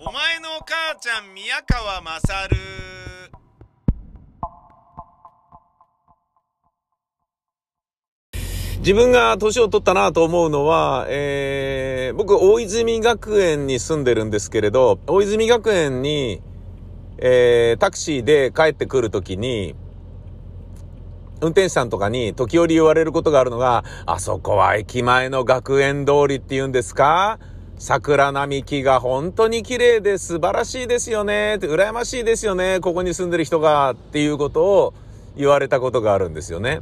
お前のお母ちゃん宮川まさる自分が年を取ったなと思うのは、えー、僕、大泉学園に住んでるんですけれど、大泉学園に、えー、タクシーで帰ってくるときに、運転手さんとかに時折言われることがあるのが、あそこは駅前の学園通りって言うんですか？桜並木が本当に綺麗で素晴らしいですよねって、羨ましいですよね、ここに住んでる人がっていうことを言われたことがあるんですよね。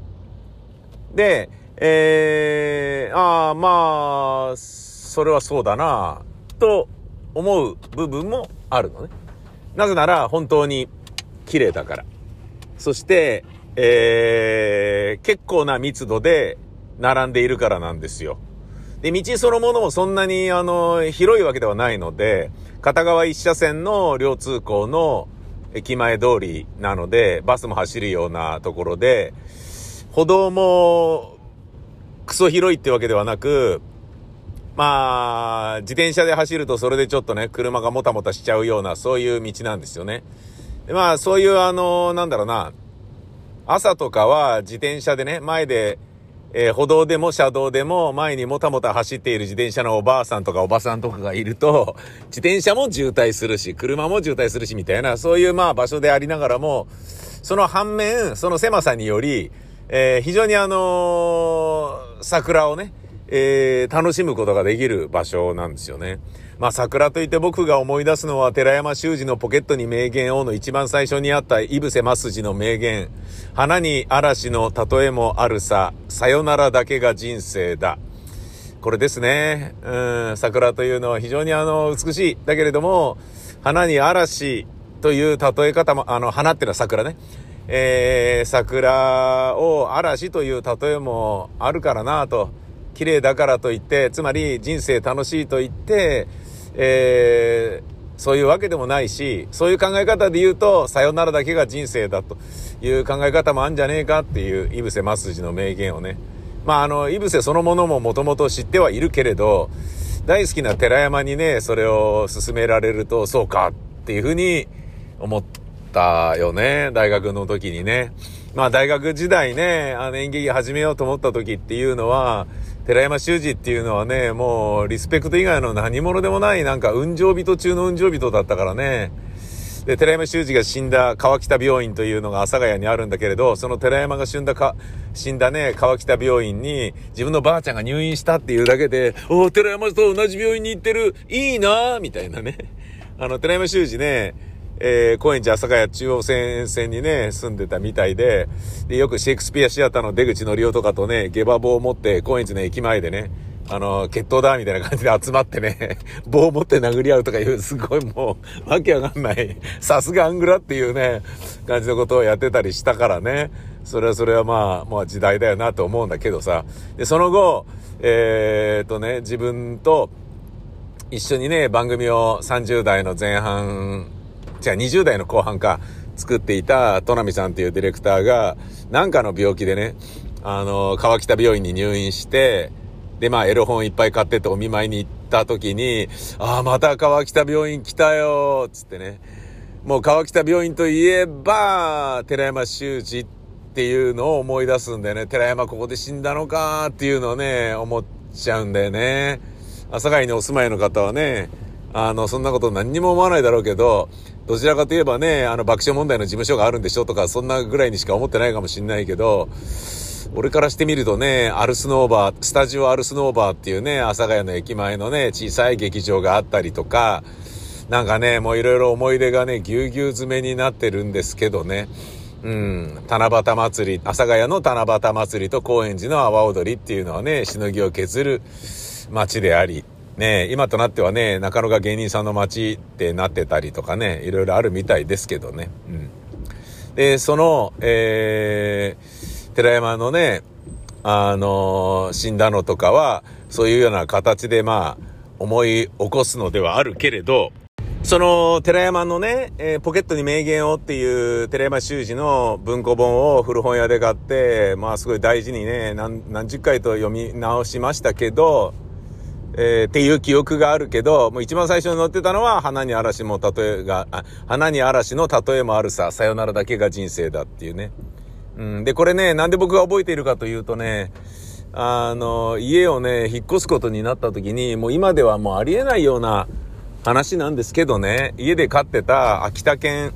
で、えー、ああ、まあ、それはそうだな、と思う部分もあるのね。なぜなら本当に綺麗だから。そして、えー、結構な密度で並んでいるからなんですよ。で、道そのものもそんなに、あの、広いわけではないので、片側一車線の両通行の駅前通りなので、バスも走るようなところで、歩道もクソ広いってわけではなく、まあ、自転車で走るとそれでちょっとね、車がもたもたしちゃうような、そういう道なんですよね。でまあ、そういうあの、なんだろうな、朝とかは自転車でね、前で、えー、歩道でも車道でも前にもたもた走っている自転車のおばあさんとかおばさんとかがいると、自転車も渋滞するし、車も渋滞するしみたいな、そういうまあ場所でありながらも、その反面、その狭さにより、えー、非常にあのー、桜をね、えー、楽しむことができる場所なんですよね。まあ桜といって僕が思い出すのは寺山修司のポケットに名言をの一番最初にあったイブセマスジの名言。花に嵐の例えもあるさ、さよならだけが人生だ。これですね。うん、桜というのは非常にあの美しい。だけれども、花に嵐という例え方も、あの花っていうのは桜ね。えー、桜を嵐という例えもあるからなと。綺麗だからといって、つまり人生楽しいと言って、えー、そういうわけでもないし、そういう考え方で言うと、さよならだけが人生だという考え方もあるんじゃねえかっていう、イブセマスジの名言をね。まあ、あの、イブセそのものももともと知ってはいるけれど、大好きな寺山にね、それを勧められると、そうかっていうふうに思ったよね。大学の時にね。まあ大学時代ね、あの演劇始めようと思った時っていうのは、寺山修司っていうのはね、もうリスペクト以外の何者でもないなんか運上人中の運上人だったからね。で、寺山修司が死んだ川北病院というのが阿佐ヶ谷にあるんだけれど、その寺山が死んだか、死んだね、川北病院に自分のばあちゃんが入院したっていうだけで、お寺山と同じ病院に行ってる、いいなみたいなね。あの、寺山修司ね、えー、高円寺阿佐ヶ谷中央線線にね、住んでたみたいで、で、よくシェイクスピアシアターの出口のりおとかとね、下馬棒を持って高円寺の駅前でね、あの、決闘だみたいな感じで集まってね、棒を持って殴り合うとかいう、すごいもう、わけわかんない、さすがアングラっていうね、感じのことをやってたりしたからね、それはそれはまあ、まあ時代だよなと思うんだけどさ、で、その後、えー、っとね、自分と一緒にね、番組を30代の前半じゃ20代の後半か、作っていた、トナミさんっていうディレクターが、なんかの病気でね、あの、川北病院に入院して、で、まあ、エロ本いっぱい買ってってお見舞いに行った時に、ああ、また川北病院来たよつってね。もう川北病院といえば、寺山修司っていうのを思い出すんだよね。寺山ここで死んだのかっていうのをね、思っちゃうんだよね。朝霞にお住まいの方はね、あの、そんなこと何にも思わないだろうけど、どちらかといえばね、あの、爆笑問題の事務所があるんでしょとか、そんなぐらいにしか思ってないかもしんないけど、俺からしてみるとね、アルスノーバー、スタジオアルスノーバーっていうね、阿佐ヶ谷の駅前のね、小さい劇場があったりとか、なんかね、もういろいろ思い出がね、ぎゅうぎゅう詰めになってるんですけどね。うん、七夕祭り、阿佐ヶ谷の七夕祭りと高円寺の阿波踊りっていうのはね、しのぎを削る街であり、ね今となってはね、中野が芸人さんの街ってなってたりとかね、いろいろあるみたいですけどね。うん。で、その、えー、寺山のね、あのー、死んだのとかは、そういうような形でまあ、思い起こすのではあるけれど、その、寺山のね、えー、ポケットに名言をっていう寺山修司の文庫本を古本屋で買って、まあすごい大事にね、何、何十回と読み直しましたけど、えー、っていう記憶があるけど、もう一番最初に載ってたのは、花に嵐も例えが、花に嵐の例えもあるさ、さよならだけが人生だっていうね。うん。で、これね、なんで僕が覚えているかというとね、あの、家をね、引っ越すことになった時に、もう今ではもうありえないような話なんですけどね、家で飼ってた秋田犬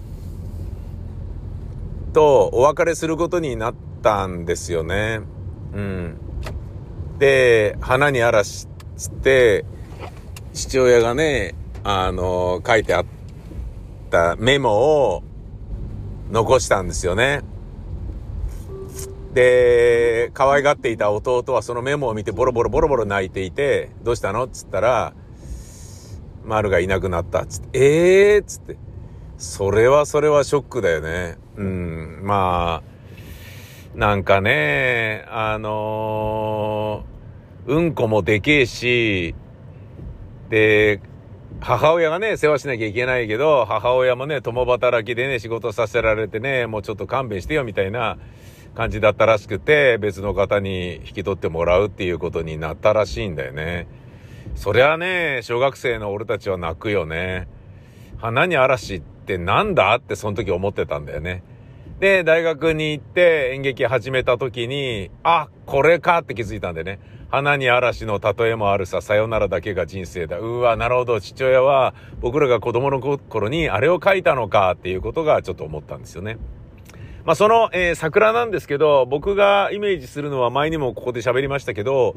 とお別れすることになったんですよね。うん。で、花に嵐つって、父親がね、あの、書いてあったメモを残したんですよね。で、可愛がっていた弟はそのメモを見てボロボロボロボロ泣いていて、どうしたの？っつったら、丸がいなくなった。つって、ええー、っつって、それはそれはショックだよね。うん、まあ、なんかね、あのー、うんこもでけえし、で、母親がね、世話しなきゃいけないけど、母親もね、共働きでね、仕事させられてね、もうちょっと勘弁してよみたいな感じだったらしくて、別の方に引き取ってもらうっていうことになったらしいんだよね。そりゃね、小学生の俺たちは泣くよね。花に嵐ってなんだってその時思ってたんだよね。で、大学に行って演劇始めた時に、あ、これかって気づいたんでね。花に嵐の例えもあるさ、さよならだけが人生だ。うわ、なるほど。父親は僕らが子供の頃にあれを書いたのかっていうことがちょっと思ったんですよね。まあ、その、えー、桜なんですけど、僕がイメージするのは前にもここで喋りましたけど、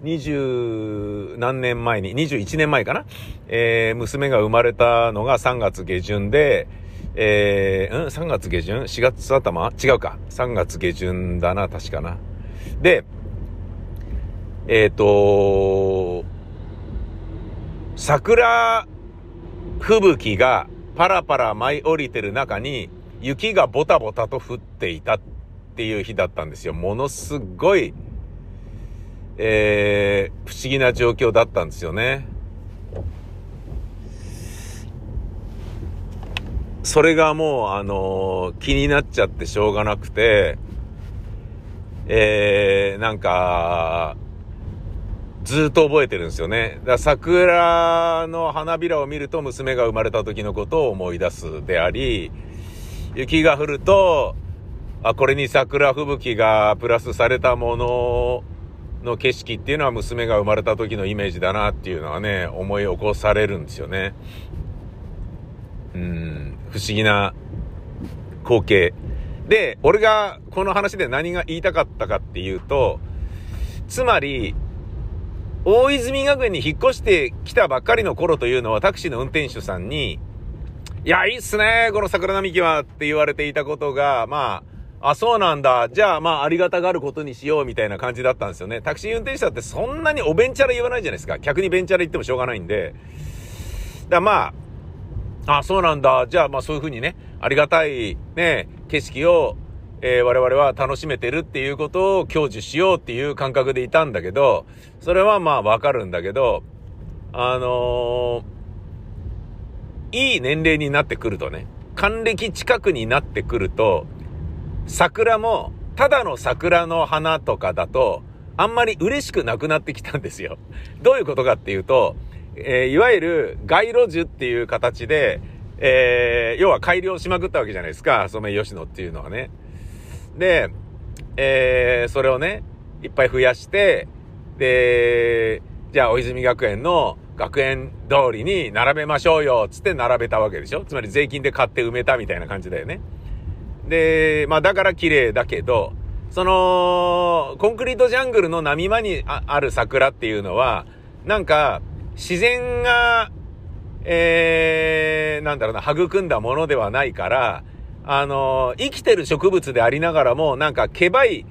二十何年前に、21年前かな？えー、娘が生まれたのが3月下旬で、えー、うん ?3 月下旬 ?4 月頭？違うか。3月下旬だな、確かな。で、えっ、ー、と、桜吹雪がパラパラ舞い降りてる中に、雪がボタボタと降っていたっていう日だったんですよ。ものすごい、えー、不思議な状況だったんですよね。それがもう、あのー、気になっちゃってしょうがなくて、えー、なんか、ずっと覚えてるんですよね。だから桜の花びらを見ると娘が生まれた時のことを思い出すであり、雪が降ると、あ、これに桜吹雪がプラスされたものの景色っていうのは娘が生まれた時のイメージだなっていうのはね、思い起こされるんですよね。うん、不思議な光景。で、俺がこの話で何が言いたかったかっていうと、つまり、大泉学園に引っ越してきたばっかりの頃というのはタクシーの運転手さんに、いや、いいっすね、この桜並木はって言われていたことが、まあ、あ、そうなんだ。じゃあ、まあ、ありがたがることにしようみたいな感じだったんですよね。タクシー運転手さんってそんなにおべんちゃら言わないじゃないですか。客にべんちゃら言ってもしょうがないんで。だまあ、あ、そうなんだ。じゃあ、まあ、そういうふうにね、ありがたい、ね、景色を、えー、我々は楽しめてるっていうことを享受しようっていう感覚でいたんだけど、それはまあ、わかるんだけど、あのーいい年齢になってくるとね、還暦近くになってくると、桜も、ただの桜の花とかだと、あんまり嬉しくなくなってきたんですよ。どういうことかっていうと、えー、いわゆる街路樹っていう形で、えー、要は改良しまくったわけじゃないですか、ソメイヨシノっていうのはね。で、えー、それをね、いっぱい増やして、で、じゃあ、大泉学園の学園通りに並べましょうよ、つって並べたわけでしょつまり税金で買って埋めたみたいな感じだよね。で、まあだから綺麗だけど、その、コンクリートジャングルの波間にある桜っていうのは、なんか、自然が、えー、なんだろうな、育んだものではないから、あの、生きてる植物でありながらも、なんか、けばい、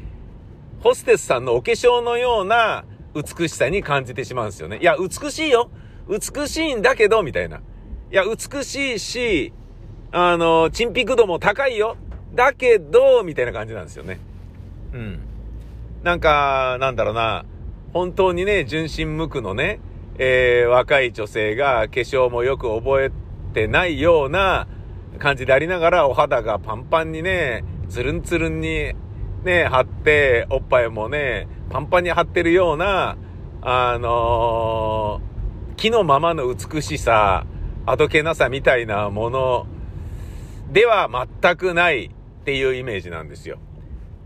ホステスさんのお化粧のような美しさに感じてしまうんですよね。いや、美しいよ。美しいんだけど、みたいな。いや、美しいし、あの、チンピク度も高いよ。だけど、みたいな感じなんですよね。うん。なんか、なんだろうな。本当にね、純真無垢のね、えー、若い女性が化粧もよく覚えてないような感じでありながら、お肌がパンパンにね、ツルンツルンにね、張って、おっぱいもね、パンパンに張ってるような、あのー、木のままの美しさ、あどけなさみたいなものでは全くないっていうイメージなんですよ。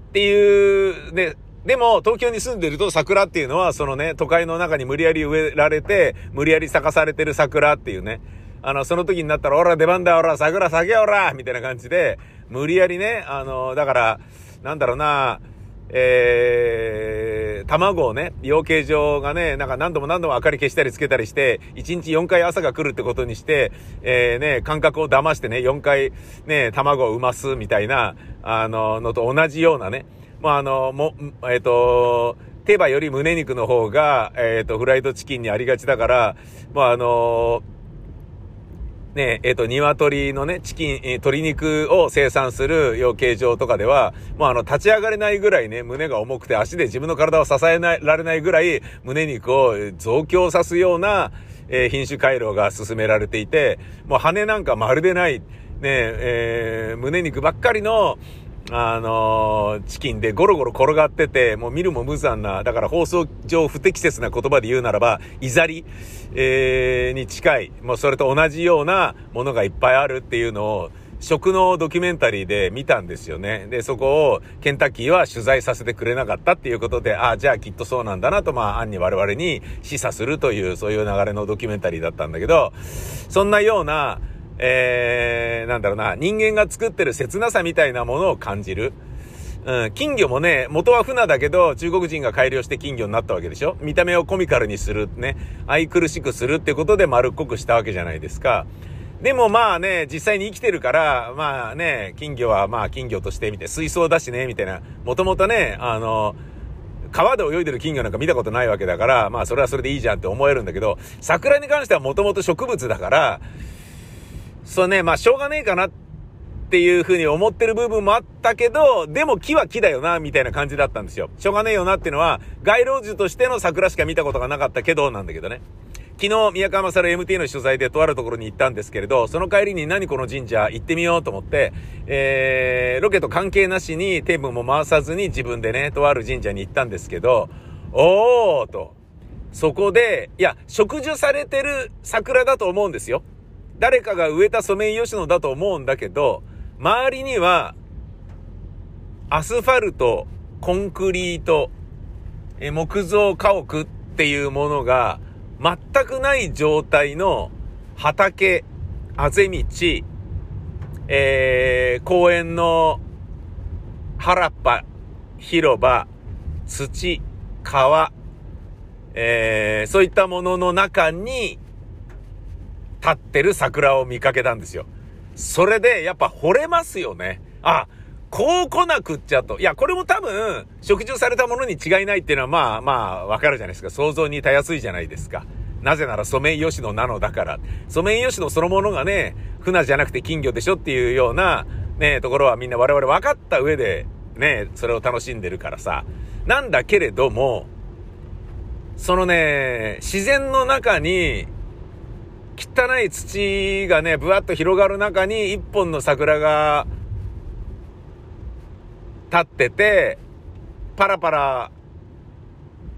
っていう、で、でも、東京に住んでると桜っていうのは、そのね、都会の中に無理やり植えられて、無理やり咲かされてる桜っていうね、あの、その時になったら、おら、出番だ、おら、桜咲け、おらみたいな感じで、無理やりね、あの、だから、なんだろうな、えー、卵をね、養鶏場がね、なんか何度も何度も明かり消したりつけたりして、1日4回朝が来るってことにして、えー、ね、感覚を騙してね、4回ね、卵を産ますみたいな、あの、のと同じようなね、まあ、あの、も、えっ、ー、と、手羽より胸肉の方が、えっ、ー、と、フライドチキンにありがちだから、まあ、あのね、えっ、ー、と、鶏のね、チキン、え鶏肉を生産する養鶏場とかでは、もうあの、立ち上がれないぐらいね、胸が重くて足で自分の体を支えな、られないぐらい、胸肉を増強さすような、えー、品種改良が進められていて、もう羽なんかまるでない、ね、えー、胸肉ばっかりの、あのー、チキンでゴロゴロ転がってて、もう見るも無残な、だから放送上不適切な言葉で言うならば、いざり、えー、に近い、もうそれと同じようなものがいっぱいあるっていうのを、食のドキュメンタリーで見たんですよね。で、そこをケンタッキーは取材させてくれなかったっていうことで、ああ、じゃあきっとそうなんだなと、まあ、暗に我々に示唆するという、そういう流れのドキュメンタリーだったんだけど、そんなような、えー、なんだろうな、人間が作ってる切なさみたいなものを感じる。うん、金魚もね、元は船だけど、中国人が改良して金魚になったわけでしょ？見た目をコミカルにする、ね、愛くるしくするってことで丸っこくしたわけじゃないですか。でもまあね、実際に生きてるから、まあね、金魚はまあ金魚としてみて、水槽だしね、みたいな。もともとね、あの、川で泳いでる金魚なんか見たことないわけだから、まあそれはそれでいいじゃんって思えるんだけど、桜に関してはもともと植物だから、そうね、まあしょうがねえかなっていうふうに思ってる部分もあったけど、でも木は木だよな、みたいな感じだったんですよ。しょうがねえよなっていうのは、街路樹としての桜しか見たことがなかったけど、なんだけどね。昨日、宮川勝 MT の取材でとあるところに行ったんですけれど、その帰りに何この神社行ってみようと思って、えー、ロケと関係なしにテープも回さずに自分でね、とある神社に行ったんですけど、おーと。そこで、いや、植樹されてる桜だと思うんですよ。誰かが植えたソメイヨシノだと思うんだけど、周りには、アスファルト、コンクリート、え木造家屋っていうものが全くない状態の畑、あぜ道、えー、公園の原っぱ、広場、土、川、えー、そういったものの中に、立ってる桜を見かけたんですよ。それで、やっぱ惚れますよね。あ、こう来なくっちゃと。いや、これも多分、食事されたものに違いないっていうのは、まあまあ、わかるじゃないですか。想像にたやすいじゃないですか。なぜならソメイヨシノなのだから。ソメイヨシノそのものがね、船じゃなくて金魚でしょっていうような、ね、ところはみんな我々分かった上で、ね、それを楽しんでるからさ。なんだけれども、そのね、自然の中に、汚い土がね、ぶわっと広がる中に一本の桜が立ってて、パラパラ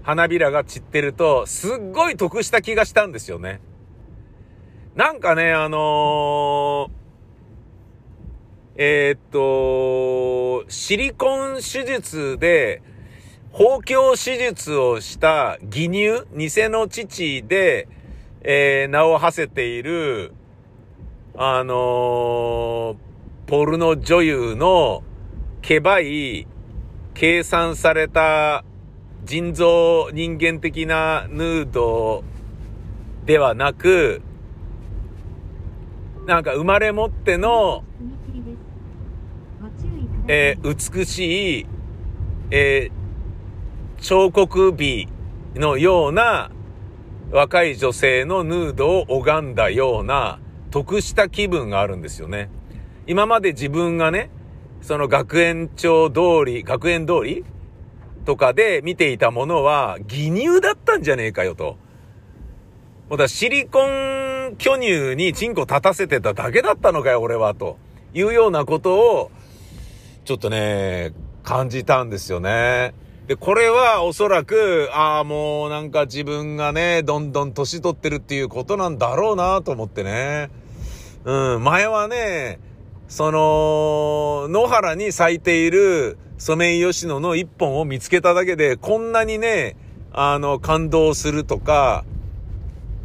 花びらが散ってると、すっごい得した気がしたんですよね。なんかね、あのー、えー、っと、シリコン手術で、包協手術をした義乳、偽の父で、えー、名を馳せている、あのー、ポルノ女優の、けばい、計算された人造人間的なヌードではなく、なんか生まれ持っての、えー、美しい、えー、彫刻美のような若い女性のヌードを拝んだような得した気分があるんですよね。今まで自分がね、その学園長通り、学園通りとかで見ていたものは義乳だったんじゃねえかよと。もうだシリコン巨乳にチンコ立たせてただけだったのかよ、俺は、というようなことを、ちょっとね、感じたんですよね。で、これはおそらく、ああ、もうなんか自分がね、どんどん年取ってるっていうことなんだろうなと思ってね。うん、前はね、その、野原に咲いているソメイヨシノの一本を見つけただけで、こんなにね、あの、感動するとか、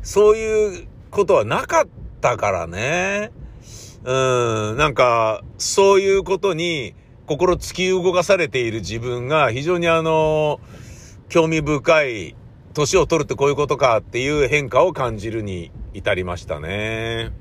そういうことはなかったからね。うん、なんか、そういうことに心突き動かされている自分が非常にあの、興味深い、年を取るってこういうことかっていう変化を感じるに至りましたね。